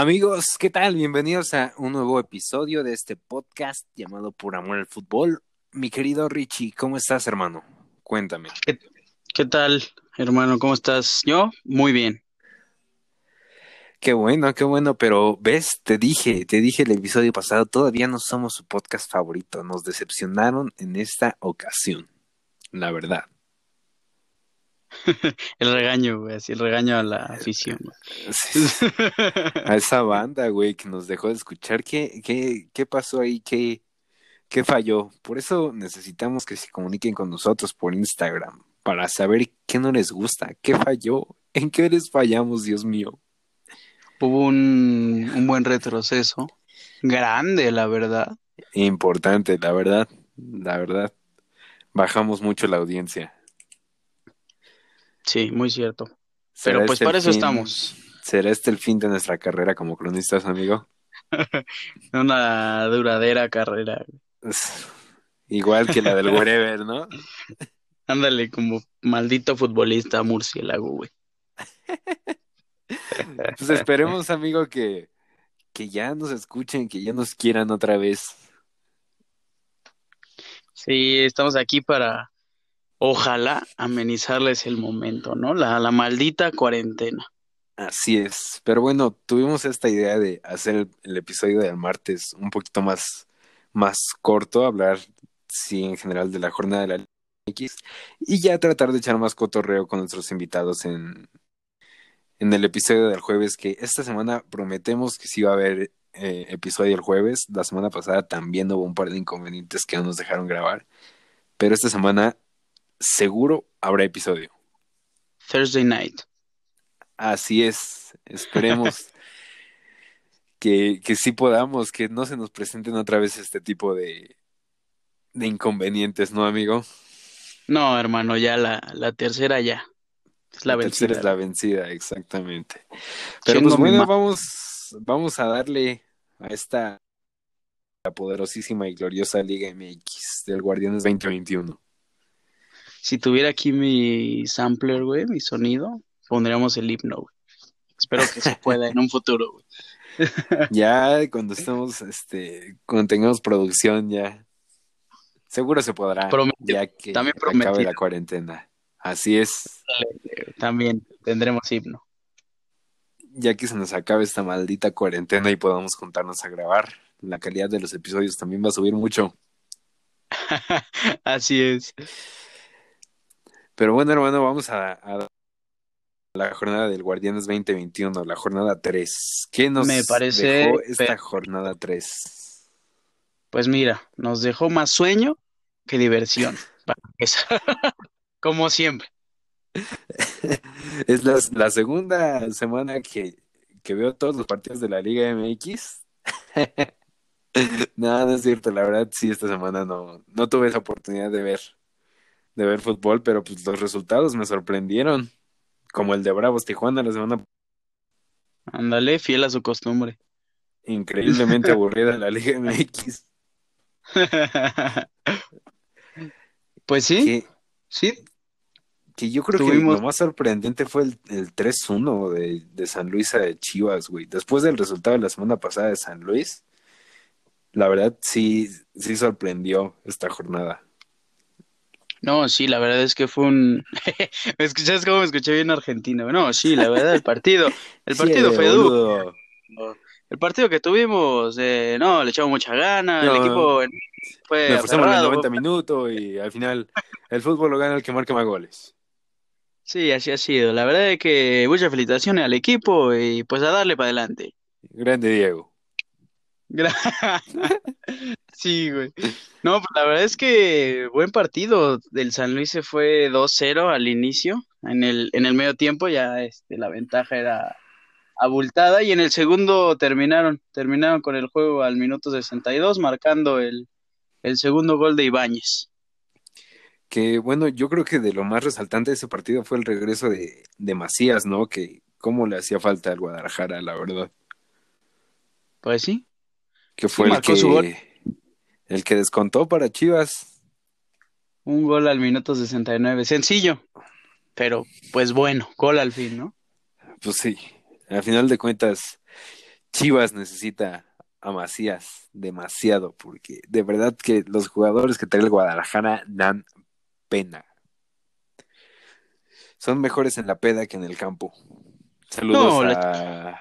Amigos, ¿qué tal? Bienvenidos a un nuevo episodio de este podcast llamado Por Amor al Fútbol. Mi querido Richie, ¿cómo estás, hermano? Cuéntame. ¿Qué, qué tal, hermano? ¿Cómo estás? Yo, muy bien. Qué bueno, qué bueno, pero ves, te dije, te dije el episodio pasado, todavía no somos su podcast favorito, nos decepcionaron en esta ocasión, la verdad. el regaño, güey, así el regaño a la afición. Sí, a esa banda, güey, que nos dejó de escuchar, ¿qué, qué, qué pasó ahí? ¿Qué, ¿Qué falló? Por eso necesitamos que se comuniquen con nosotros por Instagram, para saber qué no les gusta, qué falló, en qué les fallamos, Dios mío. Hubo un, un buen retroceso, grande, la verdad. Importante, la verdad, la verdad. Bajamos mucho la audiencia. Sí, muy cierto. ¿Será Pero pues este para eso fin- estamos. ¿Será este el fin de nuestra carrera como cronistas, amigo? Una duradera carrera. Igual que la del wherever, ¿no? Ándale, como maldito futbolista murciélago, güey. Pues esperemos, amigo, que, que ya nos escuchen, que ya nos quieran otra vez. Sí, estamos aquí para, ojalá, amenizarles el momento, ¿no? La, la maldita cuarentena. Así es. Pero bueno, tuvimos esta idea de hacer el, episodio del martes un poquito más, más corto, hablar, sí, en general de la jornada de la X y ya tratar de echar más cotorreo con nuestros invitados en, en el episodio del jueves, que esta semana prometemos que sí va a haber eh, episodio el jueves. La semana pasada también hubo un par de inconvenientes que no nos dejaron grabar, pero esta semana seguro habrá episodio. Thursday night. Así es, esperemos que, que sí podamos, que no se nos presenten otra vez este tipo de, de inconvenientes, ¿no, amigo? No, hermano, ya la, la tercera ya. Es la tercera vencida. es la vencida, exactamente. Pero pues bueno, vamos, vamos a darle a esta la poderosísima y gloriosa Liga MX del Guardianes 2021. Si tuviera aquí mi sampler, güey, mi sonido, pondríamos el himno, güey. Espero que se pueda en un futuro, güey. Ya cuando estemos, este, cuando tengamos producción, ya seguro se podrá, Prometido, ya que también acabe la cuarentena. Así es. También tendremos himno. ya que se nos acabe esta maldita cuarentena y podamos juntarnos a grabar, la calidad de los episodios también va a subir mucho. Así es. Pero bueno, hermano, vamos a, a la jornada del Guardianes 2021, la jornada 3. ¿Qué nos Me parece dejó esta jornada 3? Pues mira, nos dejó más sueño que diversión. Como siempre. Es la, la segunda semana que, que veo todos los partidos de la Liga MX. No, no es cierto, la verdad sí, esta semana no, no tuve esa oportunidad de ver, de ver fútbol, pero pues los resultados me sorprendieron, como el de Bravos Tijuana la semana Ándale, fiel a su costumbre. increíblemente aburrida la Liga MX. Pues sí, Que, sí. que yo creo que lo más sorprendente fue el, el 3-1 de, de San Luis a Chivas, güey. Después del resultado de la semana pasada de San Luis, la verdad sí, sí sorprendió esta jornada. No, sí, la verdad es que fue un... ¿Me escuchas cómo me escuché bien argentino? No, sí, la verdad, el partido, el partido Sí, fue duro. El partido que tuvimos, eh, no, le echamos mucha gana, el equipo fue Nos esforzamos aferrado. 90 minutos y al final el fútbol lo gana el que marca más goles. Sí, así ha sido. La verdad es que muchas felicitaciones al equipo y pues a darle para adelante. Grande Diego. Sí, güey. No, pues la verdad es que buen partido. Del San Luis se fue 2-0 al inicio. En el, en el medio tiempo ya este, la ventaja era abultada y en el segundo terminaron, terminaron con el juego al minuto 62, marcando el, el segundo gol de Ibáñez. Que bueno, yo creo que de lo más resaltante de ese partido fue el regreso de, de Macías, ¿no? Que cómo le hacía falta al Guadalajara, la verdad. Pues sí, Que fue Sí, el su gol. El que descontó para Chivas. un gol al minuto 69. Sencillo, pero pues bueno, gol al fin, ¿no? Pues sí, al final de cuentas, Chivas necesita a Macías demasiado, porque de verdad que los jugadores que trae el Guadalajara dan pena. Son mejores en la peda que en el campo. Saludos No, a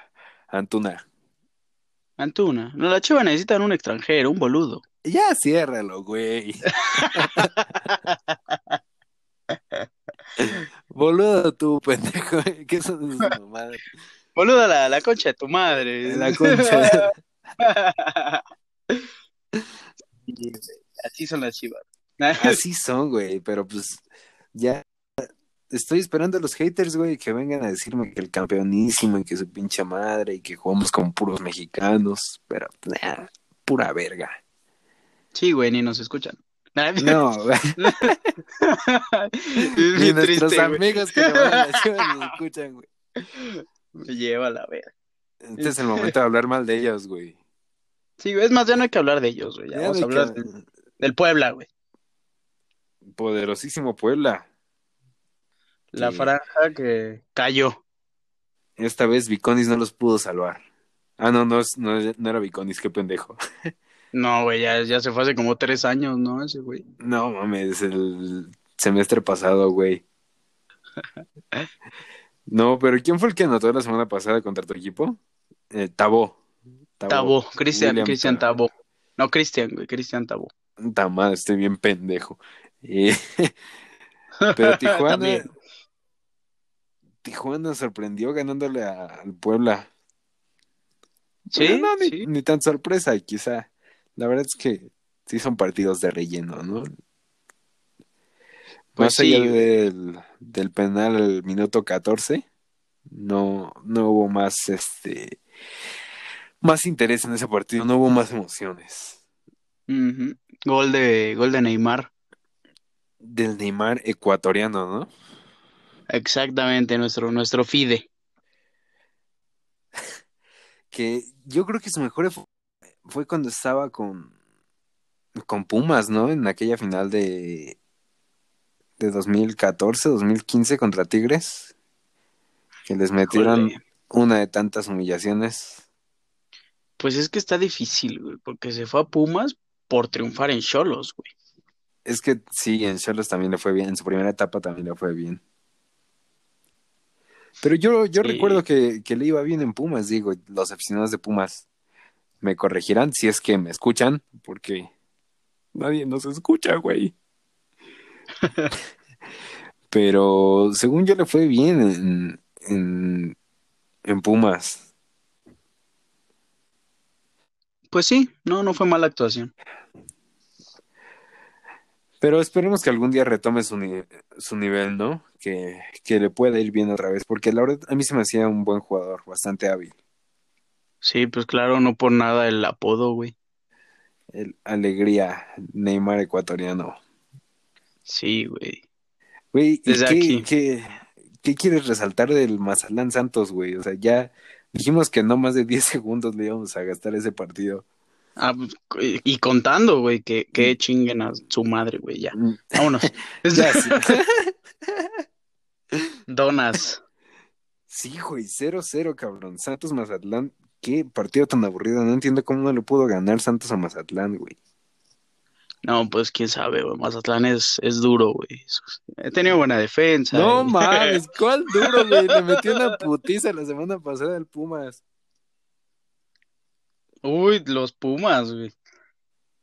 Antuna. Antuna. No, la Chiva necesitan un extranjero, un boludo. Ya ciérralo, güey. Boludo tú, pendejo. ¿Qué son esas mamadas? Boludo, la, la concha de tu madre. La concha. Así son las chivas. Así son, güey, pero pues ya estoy esperando a los haters, güey, que vengan a decirme que el campeonísimo y que su pinche madre y que jugamos con puros mexicanos, pero nah, pura verga. Sí, güey, ni nos escuchan. No, güey. Es Ni nuestros triste, amigos que le van a nos escuchan, güey. Me lleva a la verga. Este es el momento de hablar mal de ellos, güey. Sí, es más, ya no hay que hablar de ellos, güey. Ya Ya vamos a hablar que- del, del Puebla, güey. Poderosísimo Puebla. La Sí. franja que cayó. Esta vez Viconis no los pudo salvar. Ah, no, no, no era Viconis, qué pendejo. No, güey, ya, ya se fue hace como tres años, ¿no? Ese güey. No mames, el semestre pasado, güey. No, pero ¿quién fue el que anotó la semana pasada contra tu equipo? Eh, Tabó. Tabó, Cristian, Cristian Tabó. No, Cristian, güey, Cristian Tabó. Ta madre, estoy bien pendejo. Eh, pero Tijuana. Tijuana sorprendió ganándole a- al Puebla. Sí, no, ni, sí. ni tan sorpresa, quizá. La verdad es que sí son partidos de relleno, ¿no? Pues Más sí, allá del, del penal al minuto 14, no, no hubo más este más interés en ese partido, no hubo más emociones. Gol de, gol de Neymar. Del Neymar ecuatoriano, ¿no? Exactamente, nuestro, nuestro FIDE. Que yo creo que su mejor fue cuando estaba con, con Pumas, ¿no? En aquella final de, de 2014, 2015 contra Tigres, que les metieron una de tantas humillaciones. Pues es que está difícil, güey, porque se fue a Pumas por triunfar en Cholos, güey. Es que sí, en Cholos también le fue bien, en su primera etapa también le fue bien. Pero yo, yo Sí. recuerdo que, que le iba bien en Pumas, digo, los aficionados de Pumas me corregirán si es que me escuchan, porque nadie nos escucha, güey. Pero según yo le fue bien en, en, en Pumas. Pues sí, no, no fue mala actuación. Pero esperemos que algún día retome su, ni- su nivel, ¿no? Que, que le pueda ir bien otra vez, porque la verdad a mí se me hacía un buen jugador, bastante hábil. Sí, pues claro, no por nada el apodo, güey. El alegría Neymar ecuatoriano. Sí, güey. Güey, ¿y Desde qué, aquí. qué, qué quieres resaltar del Mazatlán Santos, güey? O sea, ya dijimos que no más de 10 segundos le íbamos a gastar ese partido. Ah, pues, y contando, güey, que, que chinguen a su madre, güey, ya. Mm, Vámonos. Ya, sí. Donas. Sí, güey, 0-0, cabrón. Santos Mazatlán, qué partido tan aburrido. No entiendo cómo no le pudo ganar Santos a Mazatlán, güey. No, pues quién sabe, güey. Mazatlán es, es duro, güey. He tenido buena defensa. No y- mames, ¿cuál duro, güey? Le metió una putiza la semana pasada al Pumas. Uy, los Pumas, güey.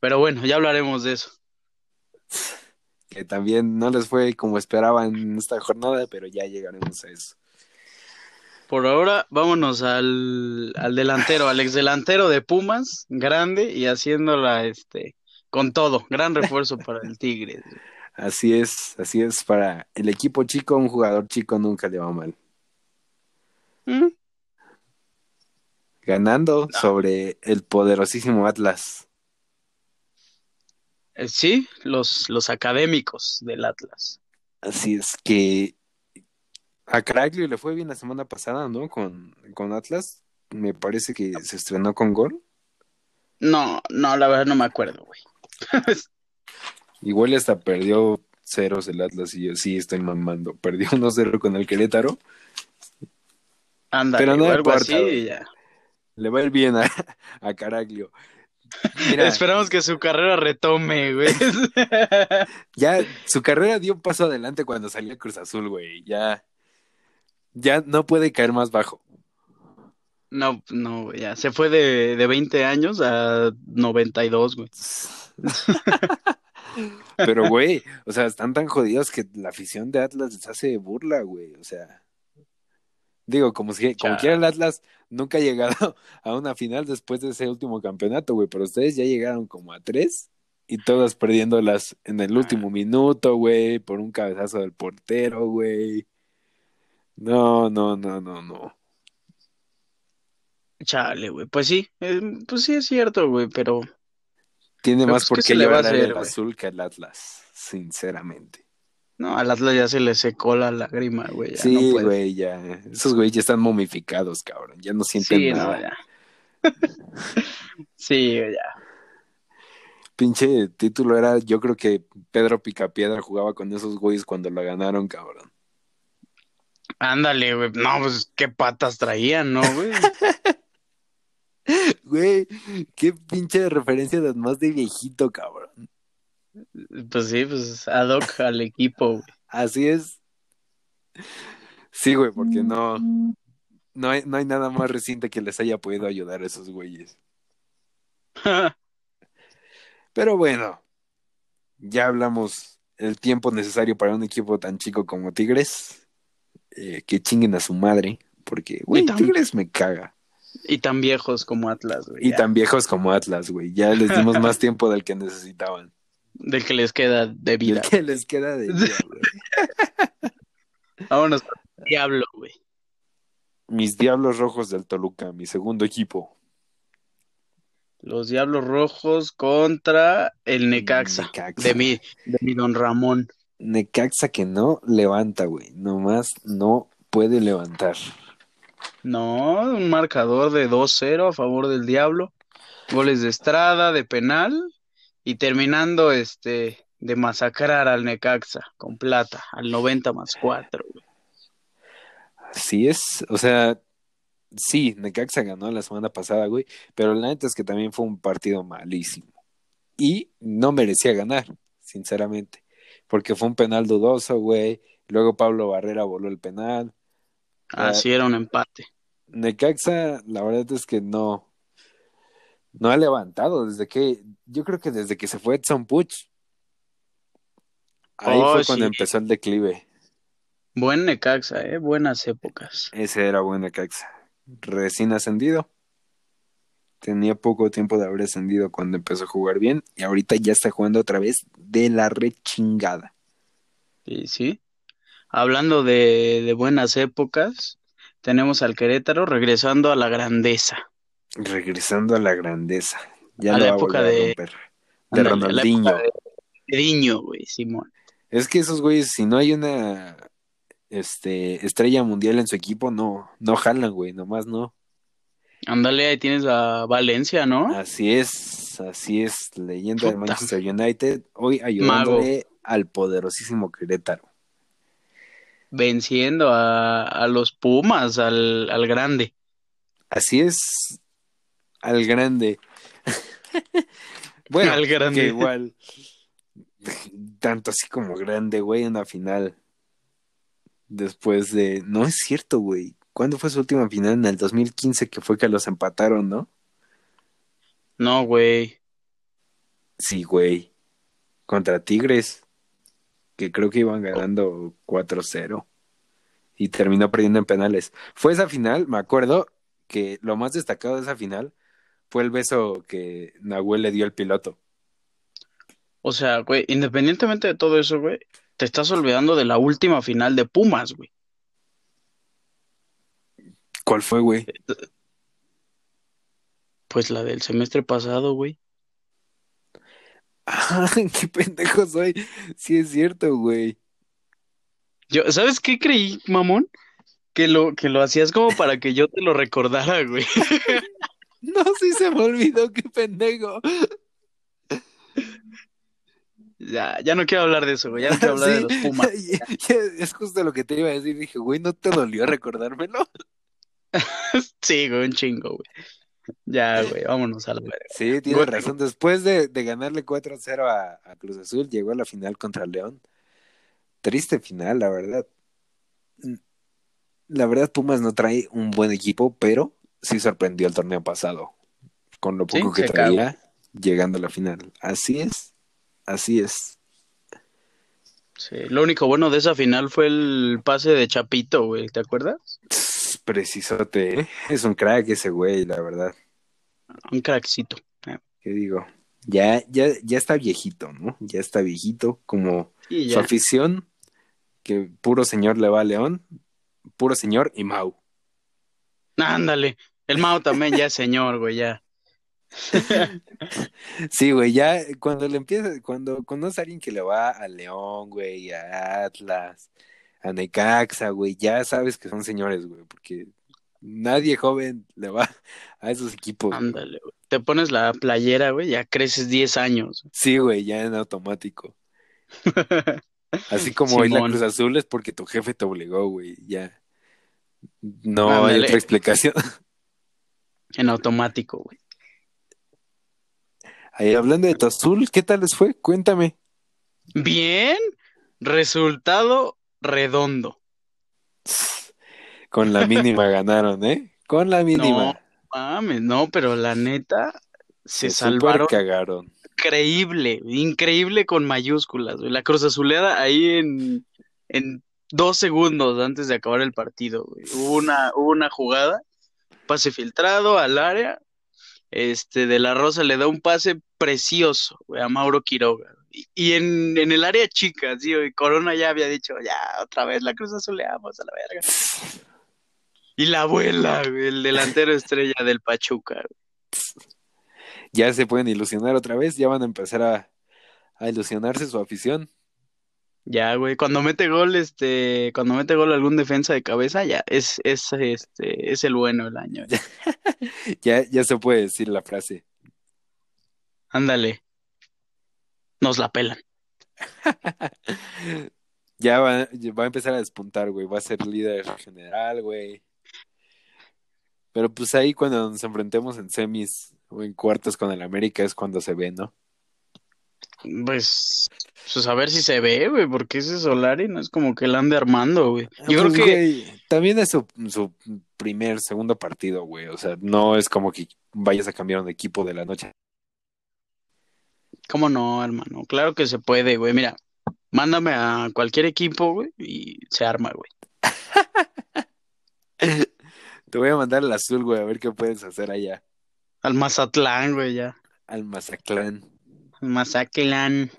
Pero bueno, ya hablaremos de eso. Que también no les fue como esperaban en esta jornada, pero ya llegaremos a eso. Por ahora, vámonos al, al delantero, al exdelantero de Pumas, grande y haciéndola este con todo. Gran refuerzo para el Tigres. güey. Así es, así es. Para el equipo chico, un jugador chico nunca le va mal. ¿Mm? Ganando sobre el poderosísimo Atlas. Eh, Sí, los, los académicos del Atlas. Así es que a Caraglio le fue bien la semana pasada, ¿no? Con, con Atlas. Me parece que se estrenó con gol. No, no, la verdad no me acuerdo, güey. Igual hasta perdió ceros el Atlas y yo sí estoy mamando. Perdió 1-0 con el Querétaro. Anda, Pero no algo importa, así y ya. Le va a ir bien a, a Caraglio. Mira, Esperamos que su carrera retome, güey. ya su carrera dio un paso adelante cuando salió a Cruz Azul, güey. Ya, ya no puede caer más bajo. No, no, güey, ya. Se fue de, de 20 años a 92, güey. Pero, güey, o sea, están tan jodidos que la afición de Atlas les hace burla, güey. O sea, digo, como si, como quiera el Atlas nunca ha llegado a una final después de ese último campeonato, güey. Pero ustedes ya llegaron como a tres y todas perdiéndolas en el último minuto, güey, por un cabezazo del portero, güey. No, no, no, no, no. Chale, güey. Pues sí, eh, pues sí es cierto, güey, pero Tiene Pero, más pues, por ¿qué se le va a hacer, el güey? azul que el Atlas, sinceramente. no, al Atlas ya se le secó la lágrima, güey. Ya Sí, no güey, ya. Esos güeyes ya están momificados, cabrón. Ya no sienten Sí, nada. no, ya. Sí, güey, ya. Pinche título era, yo creo que Pedro Picapiedra jugaba con esos güeyes cuando la ganaron, cabrón. Ándale, güey. No, pues qué patas traían, ¿no, güey? Güey, qué pinche referencia de más de viejito, cabrón. Pues sí, pues ad hoc al equipo, güey. Así es. Sí, güey, porque no, no hay, no hay nada más reciente que les haya podido ayudar a esos güeyes. Pero bueno, ya hablamos el tiempo necesario para un equipo tan chico como Tigres. Eh, que chinguen a su madre, porque, güey, Tigres me caga. Y tan viejos como Atlas, güey. Y ya. tan viejos como Atlas, güey. Ya les dimos más tiempo del que necesitaban. Del que les queda de vida. el que les queda de vida, güey. Vámonos, diablo, güey. Mis Diablos Rojos del Toluca, mi segundo equipo. Los Diablos Rojos contra el Necaxa. Necaxa. De mi, de mi don Ramón. Necaxa que no levanta, güey. Nomás no puede levantar. No, un marcador de 2-0 a favor del Diablo. Goles de Estrada, de penal. Y terminando este de masacrar al Necaxa con plata al 90 más 4, güey. Así es, o sea, sí, Necaxa ganó la semana pasada, güey, pero la neta es que también fue un partido malísimo. Y no merecía ganar, sinceramente, porque fue un penal dudoso, güey. Luego Pablo Barrera voló el penal. Así era un empate. Necaxa, la verdad es que no, no ha levantado desde que, yo creo que desde que se fue Edson Puch. Ahí Oh, fue cuando sí. empezó el declive. Buen Necaxa, eh, buenas épocas. Ese era buen Necaxa. Recién ascendido. Tenía poco tiempo de haber ascendido cuando empezó a jugar bien y ahorita ya está jugando otra vez de la rechingada. Y sí. Hablando de, de buenas épocas, tenemos al Querétaro regresando a la grandeza. Regresando a la grandeza. Ya A lo la época a de- romper. De la Ronaldinho. época de Diño, güey, Simón. Es que esos güeyes, si no hay una este, estrella mundial en su equipo, no, no jalan, güey, nomás no. Ándale, ahí tienes a Valencia, ¿no? Así es, así es, leyenda del Puta. Manchester United, hoy ayudándole al poderosísimo Querétaro. Venciendo a, a los Pumas, al, al grande. Así es, al grande. bueno, Al grande. que igual, tanto así como grande, güey, en la final. Después de, no es cierto, güey. ¿Cuándo fue su última final? En el 2015, que fue que los empataron, ¿no? No, güey. Sí, güey. Contra Tigres, que creo que iban ganando 4-0 y terminó perdiendo en penales. Fue esa final, me acuerdo que lo más destacado de esa final fue el beso que Nahuel le dio al piloto. O sea, güey, independientemente de todo eso, güey, te estás olvidando de la última final de Pumas, güey. ¿Cuál fue, güey? Pues la del semestre pasado, güey. Ah, qué pendejo soy. Sí es cierto, güey. Yo, ¿sabes qué creí, mamón? Que lo, que lo hacías como para que yo te lo recordara, güey. No, sí se me olvidó, qué pendejo. Ya, ya no quiero hablar de eso, güey. Ya no quiero hablar de los Pumas. es justo lo que te iba a decir. Dije, güey, ¿no te dolió recordármelo? Sí, güey, un chingo, güey. Ya, güey, vámonos a la verga. Sí, tienes razón. Después de, de ganarle 4-0 a, a Cruz Azul, llegó a la final contra León. Triste final, la verdad. La verdad, Pumas no trae un buen equipo, pero sí sorprendió el torneo pasado. Con lo poco Sí, que traía, llegando a la final. Así es. Así es. Sí, lo único bueno de esa final fue el pase de Chapito, güey, ¿te acuerdas? Precisote. ¿eh? Es un crack ese güey, la verdad. Un crackcito. Eh, ¿Qué digo? Ya, ya, ya está viejito, ¿no? Ya está viejito, como Y su afición, que puro señor le va a León, puro señor y Mau. Ándale. El Mao también ya es señor, güey, ya. Sí, güey, ya cuando le empieza, cuando conoce a alguien que le va a León, güey, a Atlas, a Necaxa, güey, ya sabes que son señores, güey, porque nadie joven le va a esos equipos. Ándale, güey. Te pones la playera, güey, ya creces 10 años. Sí, güey, ya en automático. Así como hoy la. Cruz Azul es porque tu jefe te obligó, güey, ya. No hay otra explicación. En automático, güey. Ahí, hablando de tu azul, ¿qué tal les fue? Cuéntame. Bien, resultado redondo. Con la mínima ganaron, ¿eh? Con la mínima. No, mames, no, pero la neta se super salvaron cagaron. increíble, increíble con mayúsculas, güey. La Cruz Azuleada ahí en, en dos segundos antes de acabar el partido, güey. Hubo una, hubo una jugada, pase filtrado al área, este, de la Rosa le da un pase precioso, güey, a Mauro Quiroga. Y, y en, en el área chica, sí, güey, Corona ya había dicho, ya, otra vez la Cruz Azuleamos a la verga. Y la abuela, el delantero estrella del Pachuca. Ya se pueden ilusionar otra vez, ya van a empezar a, a ilusionarse su afición. Ya, güey, cuando mete gol, este, cuando mete gol algún defensa de cabeza, ya, es, es, este, es el bueno del año. Ya, ya se puede decir la frase. Ándale. Nos la pelan. Ya va, va a empezar a despuntar, güey. Va a ser líder general, güey. Pero pues ahí cuando nos enfrentemos en semis o en cuartos con el América es cuando se ve, ¿no? Pues, pues a ver si se ve, güey, porque ese Solari no es como que la ande armando, güey. Yo Pues, creo que, güey, también es su, su primer, segundo partido, güey. O sea, no es como que vayas a cambiar un equipo de la noche. ¿Cómo no, hermano? Claro que se puede, güey. Mira, mándame a cualquier equipo, güey, y se arma, güey. Te voy a mandar el azul, güey, a ver qué puedes hacer allá. Al Mazatlán, güey, ya. Al Mazatlán. Al Mazatlán.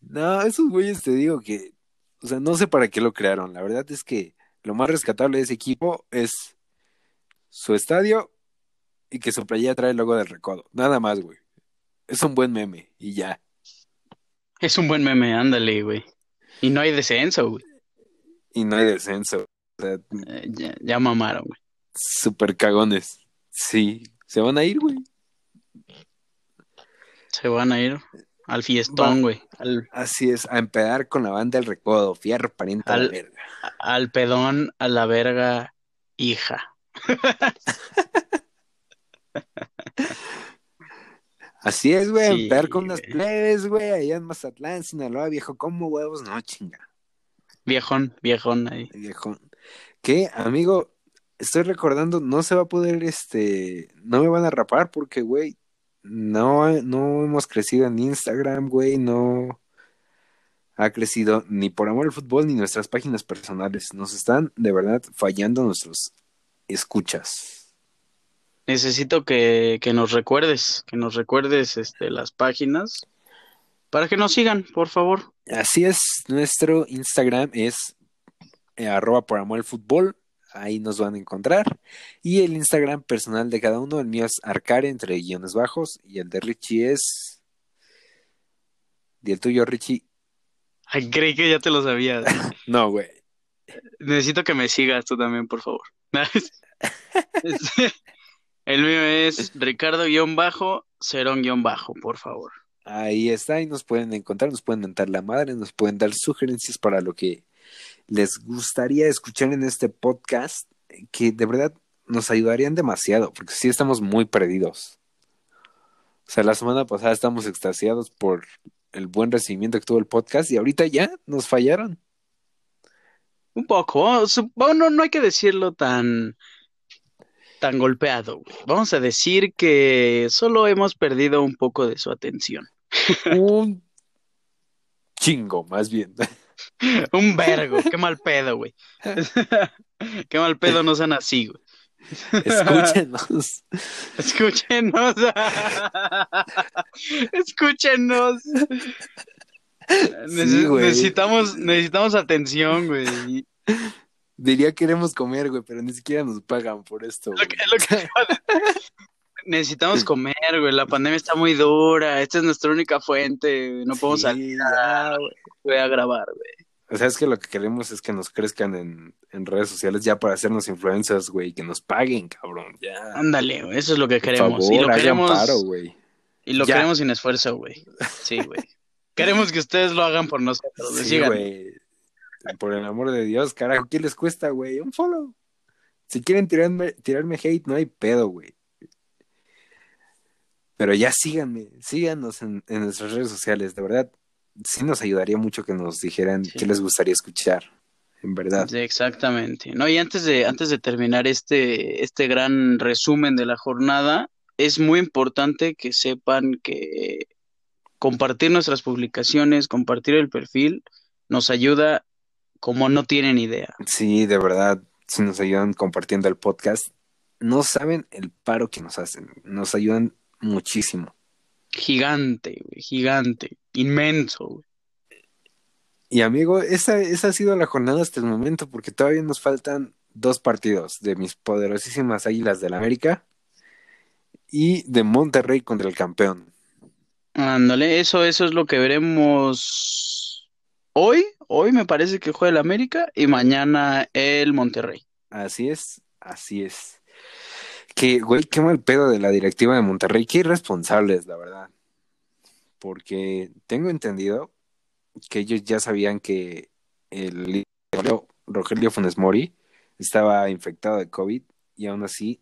No, esos güeyes te digo que, o sea, no sé para qué lo crearon. La verdad es que lo más rescatable de ese equipo es su estadio y que su playera trae el logo del recodo. Nada más, güey. Es un buen meme y ya. Es un buen meme, ándale, güey. Y no hay descenso, güey. Y no hay descenso. O sea, Eh, ya, ya mamaron, güey. super cagones. Sí, se van a ir, güey. Se van a ir al fiestón, güey. Al, Así es, a empedar con la banda del recodo, fierro pariente a la verga. al pedón, a la verga, hija. Así es, güey, Sí, con unas plebes, güey, allá en Mazatlán, Sinaloa, viejo, ¿cómo huevos? No, chinga, Viejón, viejón ahí. viejo. ¿Qué, amigo? Estoy recordando, no se va a poder, este, no me van a rapar porque, güey, no, no hemos crecido en Instagram, güey, no ha crecido ni por amor al fútbol ni nuestras páginas personales. Nos están, de verdad, fallando nuestros escuchas. Necesito que, que nos recuerdes, que nos recuerdes este, las páginas para que nos sigan, por favor. Así es, nuestro Instagram es eh, arroba por amor al fútbol, ahí nos van a encontrar. Y el Instagram personal de cada uno, el mío es Arcare entre guiones bajos y el de Richie es... ¿Y el tuyo, Richie? Ay, creí que ya te lo sabías. No, güey. Necesito que me sigas tú también, por favor. El mío es Ricardo-Cerón-Bajo, por favor. Ahí está, y nos pueden encontrar, nos pueden mentar la madre, nos pueden dar sugerencias para lo que les gustaría escuchar en este podcast, que de verdad nos ayudarían demasiado, porque sí estamos muy perdidos. O sea, la semana pasada estamos extasiados por el buen recibimiento que tuvo el podcast y ahorita ya nos fallaron. Un poco, bueno, no hay que decirlo tan, tan golpeado. Vamos a decir que solo hemos perdido un poco de su atención. Un chingo, más bien. Un vergo, qué mal pedo, güey. Qué mal pedo no sean así, güey. Escúchenos. Escúchenos. Escúchenos. Güey. necesitamos, necesitamos atención, güey. Diría queremos comer, güey, pero ni siquiera nos pagan por esto. Lo que- lo que- Necesitamos comer, güey. La pandemia está muy dura. Esta es nuestra única fuente. No podemos Sí, salir güey. güey, a grabar, güey. O sea, es que lo que queremos es que nos crezcan en, en redes sociales ya para hacernos influencers, güey, que nos paguen, cabrón, ya. Ándale, güey. Eso es lo que Por queremos. favor, y lo queremos, paro, güey. y lo Ya. queremos sin esfuerzo, güey. Sí, güey. queremos que ustedes lo hagan por nosotros. Sí, güey. Por el amor de Dios, carajo, ¿qué les cuesta, güey? Un follow. Si quieren tirarme, tirarme hate, no hay pedo, güey. Pero ya síganme, síganos en, en nuestras redes sociales, de verdad. Sí nos ayudaría mucho que nos dijeran Sí. qué les gustaría escuchar, en verdad. Sí, exactamente. No, y antes de, antes de terminar este, este gran resumen de la jornada, es muy importante que sepan que compartir nuestras publicaciones, compartir el perfil, nos ayuda como no tienen idea. Sí, de verdad, si nos ayudan compartiendo el podcast, no saben el paro que nos hacen, nos ayudan muchísimo. Gigante, güey, gigante, inmenso, güey. Y amigo, esa, esa ha sido la jornada hasta el momento, porque todavía nos faltan dos partidos de mis poderosísimas Águilas del América y de Monterrey contra el campeón. Ándale, eso, eso es lo que veremos hoy. Hoy me parece que juega el América y mañana el Monterrey. Así es, así es. Que, güey, qué mal pedo de la directiva de Monterrey, qué irresponsables, la verdad. Porque tengo entendido que ellos ya sabían que el líder, Rogelio Funes Mori estaba infectado de COVID y aún así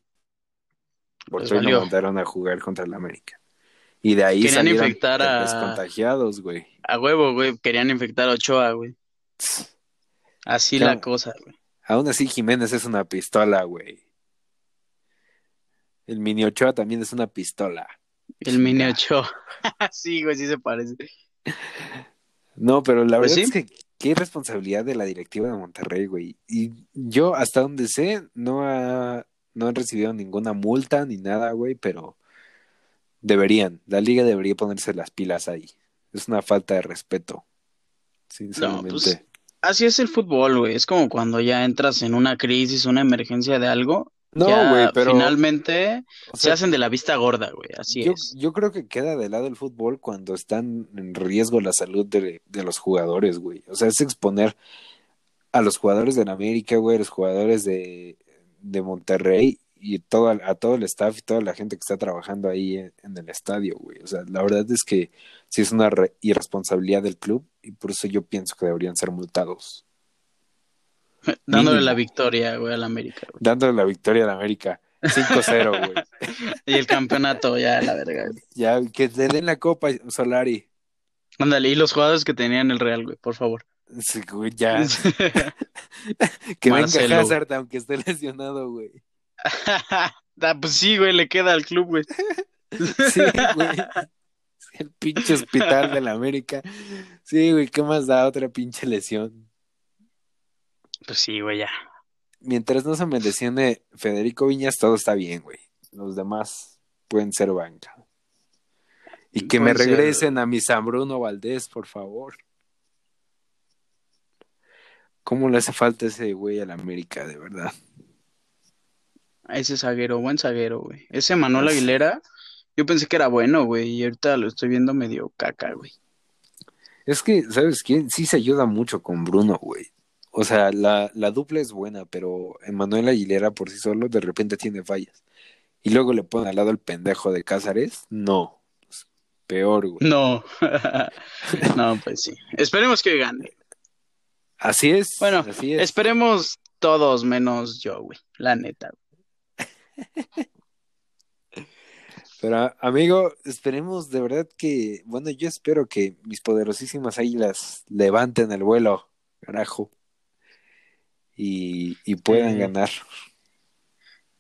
por valió. lo mandaron a jugar contra el América. Y de ahí Querían infectar a- descontagiados, güey. A huevo, güey, querían infectar a Ochoa, güey. Así Claro. la cosa, güey. Aún así Jiménez es una pistola, güey. El mini Ochoa también es una pistola. El mini Ochoa. Sí, güey, sí se parece. No, pero la Pues verdad sí. es que qué responsabilidad de la directiva de Monterrey, güey. Y yo, hasta donde sé, no, ha, no han recibido ninguna multa ni nada, güey, pero deberían. La liga debería ponerse las pilas ahí. Es una falta de respeto, sinceramente. pues, Así es el fútbol, güey. Es como cuando ya entras en una crisis, una emergencia de algo. No, güey, pero finalmente o se hacen de la vista gorda, güey. Así yo, es. yo creo que queda de lado el fútbol cuando están en riesgo la salud de, de los jugadores, güey. O sea, es exponer a los jugadores de América, güey, a los jugadores de, de Monterrey y todo, a todo el staff y toda la gente que está trabajando ahí en, en el estadio, güey. O sea, la verdad es que sí es una re- irresponsabilidad del club y por eso yo pienso que deberían ser multados. Dándole mínimo. la victoria, güey, al América, güey. Dándole la victoria al América 5-0, güey. Y el campeonato, ya, la verga. güey. Ya, que le den la copa Solari. Ándale, y los jugadores que tenían el Real, güey, por favor. Sí, güey, ya. Que Marcelo. venga Hazard aunque esté lesionado, güey. Ah, pues sí, güey, le queda al club, güey. Sí, güey. El pinche hospital de la América. Sí, güey, ¿qué más da otra pinche lesión? Pues sí, güey, ya. Mientras no se me lesione Federico Viñas, todo está bien, güey. Los demás pueden ser banca. Y que me ser- regresen a mi San Bruno Valdés, por favor. ¿Cómo le hace falta ese güey a la América, de verdad? Ese zaguero, buen zaguero, güey. Ese Manuel Pues- Aguilera, yo pensé que era bueno, güey, y ahorita lo estoy viendo medio caca, güey. Es que, ¿sabes quién? Sí se ayuda mucho con Bruno, güey. O sea, la, la dupla es buena, pero Emanuel Aguilera por sí solo de repente tiene fallas. Y luego le ponen al lado el pendejo de Cázares. No. Peor, güey. No, no, pues sí. Esperemos que gane. Así es. Bueno, así es. Esperemos todos menos yo, güey. La neta. güey. Pero amigo, esperemos de verdad que, bueno, yo espero que mis poderosísimas águilas levanten el vuelo, carajo, y, y puedan Eh, ganar.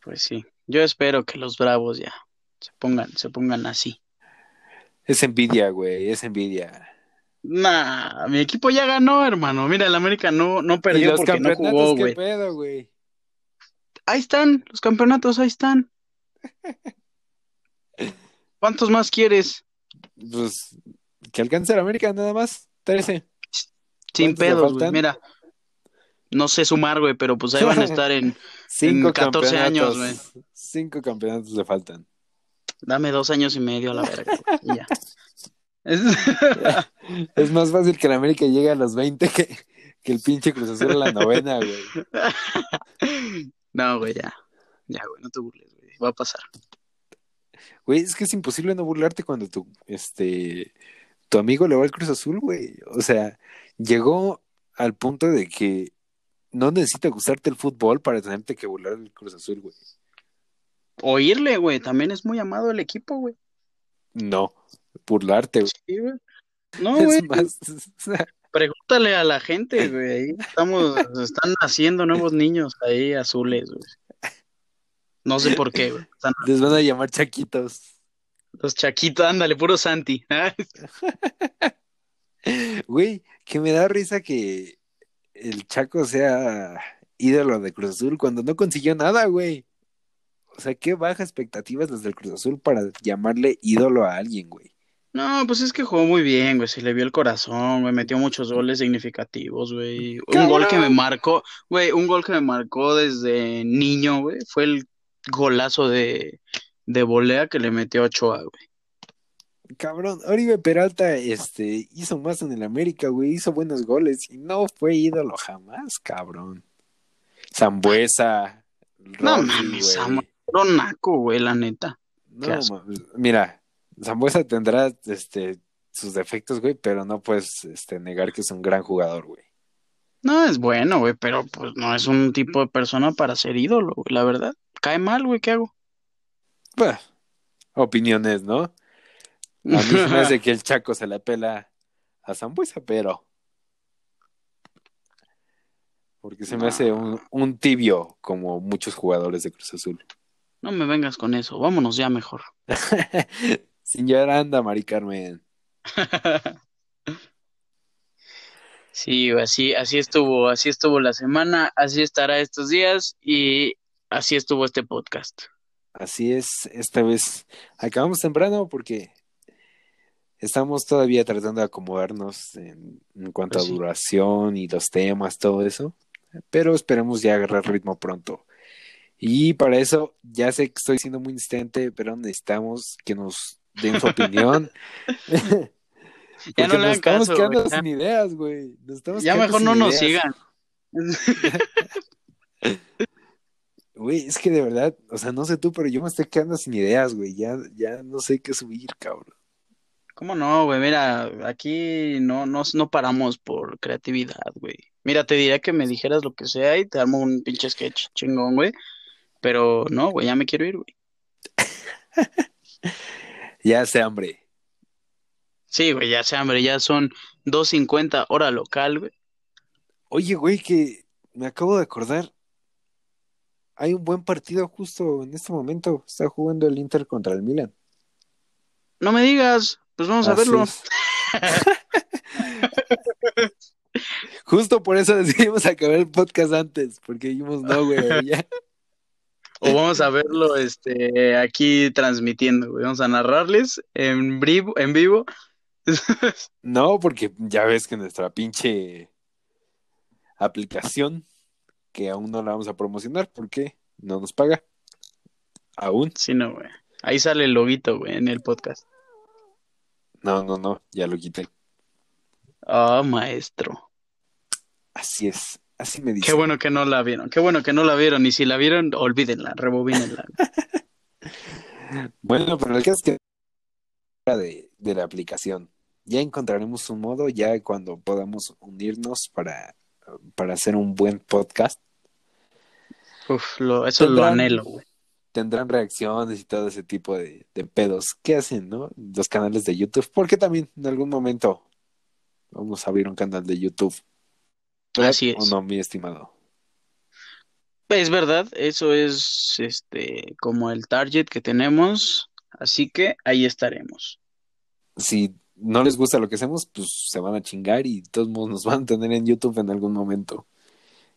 Pues sí, yo espero que los Bravos ya se pongan, se pongan así. Es envidia, güey, es envidia. Nah, mi equipo ya ganó, hermano. Mira, el América no, no perdió los porque no jugó, ¿qué güey. Güey? Ahí están, los campeonatos, ahí están. ¿Cuántos más quieres? Pues que alcance la América nada más, 13. Sin ¿Cuántos le pedos, güey. Mira, no sé sumar, güey, pero pues ahí van a estar en. Cinco 14 años, campeonatos. Cinco campeonatos le faltan. Dame dos años y medio a la verga, güey, y ya. Es- Es más fácil que la América llegue a los 20 que, que el pinche Cruz Azul a la novena, güey. No, güey, ya. Ya, güey, no te burles, güey. Va a pasar. Güey, es que es imposible no burlarte cuando tu, este, tu amigo le va al Cruz Azul, güey. O sea, llegó al punto de que no necesita gustarte el fútbol para tenerte que burlar del Cruz Azul, güey. Oírle, güey, también es muy amado el equipo, güey. No, burlarte, güey. Sí, güey. No, güey, Es más, pregúntale a la gente, güey. Ahí estamos, están naciendo nuevos niños ahí azules, güey. No sé por qué, güey. Están les van a llamar chaquitos. los chaquitos, ándale, puro Santi. Güey, que me da risa que el Chaco sea ídolo de Cruz Azul cuando no consiguió nada, güey. O sea, qué baja expectativas las del Cruz Azul para llamarle ídolo a alguien, güey. No, pues es que jugó muy bien, güey. Se le vio el corazón, güey. Metió muchos goles significativos, güey. Un gol que me marcó, güey, un gol que me marcó desde niño, güey. Fue el golazo de, de volea que le metió a Ochoa, güey. Cabrón, Oribe Peralta este, hizo más en el América, güey, hizo buenos goles y no fue ídolo jamás, cabrón. Zambuesa, No Rodri, mames, güey. Samo- Puro naco, güey, la neta. No, mames. mira, Zambuesa tendrá este, sus defectos, güey, pero no puedes este, negar que es un gran jugador, güey. No, es bueno, güey, pero pues no es un tipo de persona para ser ídolo, güey, la verdad. Cae mal, güey, ¿qué hago? Bah, opiniones, ¿no? A mí se me hace que el Chaco se la pela a Zambuesa, pero. Porque se me hace un, un tibio como muchos jugadores de Cruz Azul. No me vengas con eso, vámonos ya mejor. Señora anda, Mari Carmen. Sí, así, así estuvo, así estuvo la semana, así estará estos días y así estuvo este podcast. Así es, esta vez acabamos temprano porque estamos todavía tratando de acomodarnos en, en cuanto Pues a sí. duración y los temas, todo eso. Pero esperemos ya agarrar ritmo pronto. Y para eso, ya sé que estoy siendo muy insistente, pero necesitamos que nos den su opinión. Ya no le nos estamos caso, quedando güey, sin ideas, güey. Nos Ya mejor no nos ideas. sigan. Güey, es que de verdad, o sea, no sé tú, pero yo me estoy quedando sin ideas, güey. Ya, ya no sé qué subir, cabrón. ¿Cómo no, güey? Mira, aquí no, no, no paramos por creatividad, güey. Mira, te diría que me dijeras lo que sea y te armo un pinche sketch chingón, güey. Pero no, güey, ya me quiero ir, güey. Ya sé, hambre. Sí, güey, ya sé, hambre, ya son 2.50 hora local, güey. Oye, güey, que me acabo de acordar. Hay un buen partido justo en este momento. Está jugando el Inter contra el Milan. No me digas, pues vamos a verlo. Justo por eso decidimos acabar el podcast antes, porque dijimos, no, güey, ya. O vamos a verlo este, aquí transmitiendo, güey. Vamos a narrarles en vivo, en vivo. No, porque ya ves que nuestra pinche aplicación, que aún no la vamos a promocionar, porque no nos paga. Aún. Sí, no, güey. Ahí sale el loguito, güey, en el podcast. No, no, no, ya lo quité. Oh, maestro. Así es, así me dice. Qué bueno que no la vieron. Qué bueno que no la vieron. Y si la vieron, olvídenla, rebobínenla. Bueno, pero el caso es que de, de la aplicación. Ya encontraremos un modo ya cuando podamos unirnos para, para hacer un buen podcast. Uf, lo, eso lo anhelo, güey. tendrán reacciones y todo ese tipo de, de pedos. ¿Qué hacen, no? Los canales de YouTube. Porque también en algún momento vamos a abrir un canal de YouTube. ¿Verdad Así ¿O es. no, mi estimado? Es verdad, eso es este como el target que tenemos, así que ahí estaremos. Si no les gusta lo que hacemos, pues se van a chingar y todos modos nos van a tener en YouTube en algún momento.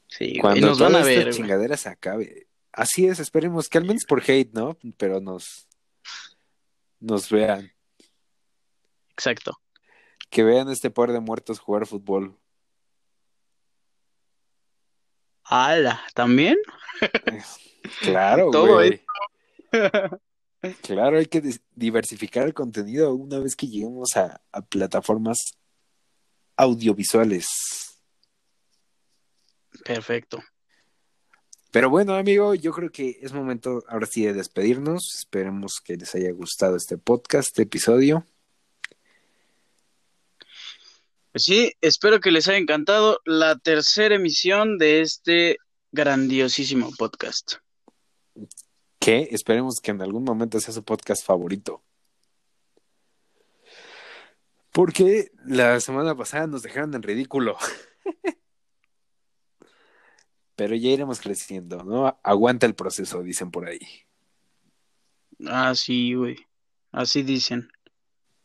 Sí, Cuando nos van toda a esta ver, güey. chingadera se acabe. Así es, esperemos que al menos por hate, ¿no? Pero nos, nos vean. Exacto. Que vean este par de muertos jugar fútbol. ¡Hala! ¿También? Claro, Todo güey. Claro, hay que diversificar el contenido una vez que lleguemos a, a plataformas audiovisuales. Perfecto. Pero bueno, amigo, yo creo que es momento ahora sí de despedirnos. Esperemos que les haya gustado este podcast, este episodio. Pues sí, espero que les haya encantado la tercera emisión de este grandiosísimo podcast. Que esperemos que en algún momento sea su podcast favorito. Porque la semana pasada nos dejaron en ridículo. Pero ya iremos creciendo, ¿no? Aguanta el proceso, dicen por ahí. Ah, sí, güey. Así dicen.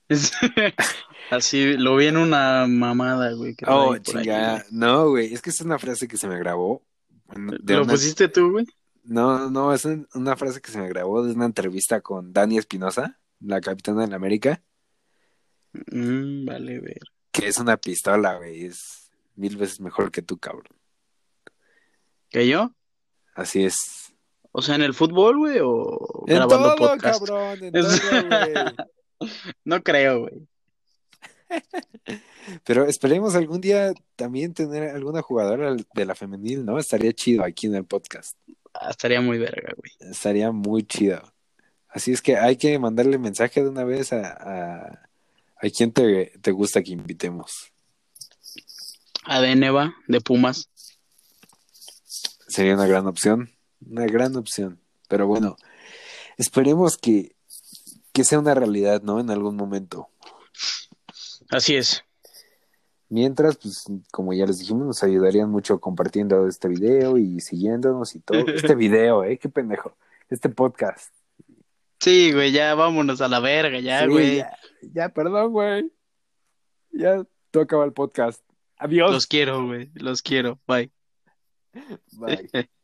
Así, lo vi en una mamada, güey. que Oh, traí por ahí, chinga. güey. No, güey, es que es una frase que se me grabó. ¿Lo una- pusiste tú, güey? No, no, es un- una frase que se me grabó de una entrevista con Dani Espinosa, la capitana de la América, Mm, vale, ver. que es una pistola, güey, es mil veces mejor que tú, cabrón. ¿Que yo? Así es. O sea, en el fútbol, güey, o En grabando todo, podcast. cabrón, en Es- todo, güey. No creo, güey. Pero esperemos algún día también tener alguna jugadora de la femenil, ¿no? Estaría chido aquí en el podcast. Ah, estaría muy verga, güey. Estaría muy chido. Así es que hay que mandarle mensaje de una vez a, a, a quien te, te gusta que invitemos. A Deneva, de Pumas. Sería una gran opción. Una gran opción. Pero bueno, esperemos que, que sea una realidad, ¿no? En algún momento. Así es. Mientras, pues, como ya les dijimos, nos ayudarían mucho compartiendo este video y siguiéndonos y todo. Este video, ¿eh? Qué pendejo. Este podcast. Sí, güey, ya vámonos a la verga, ya, Sí, güey. ya, ya, perdón, güey. Ya, acaba el podcast. Adiós. Los quiero, güey. Los quiero. Bye. Bye.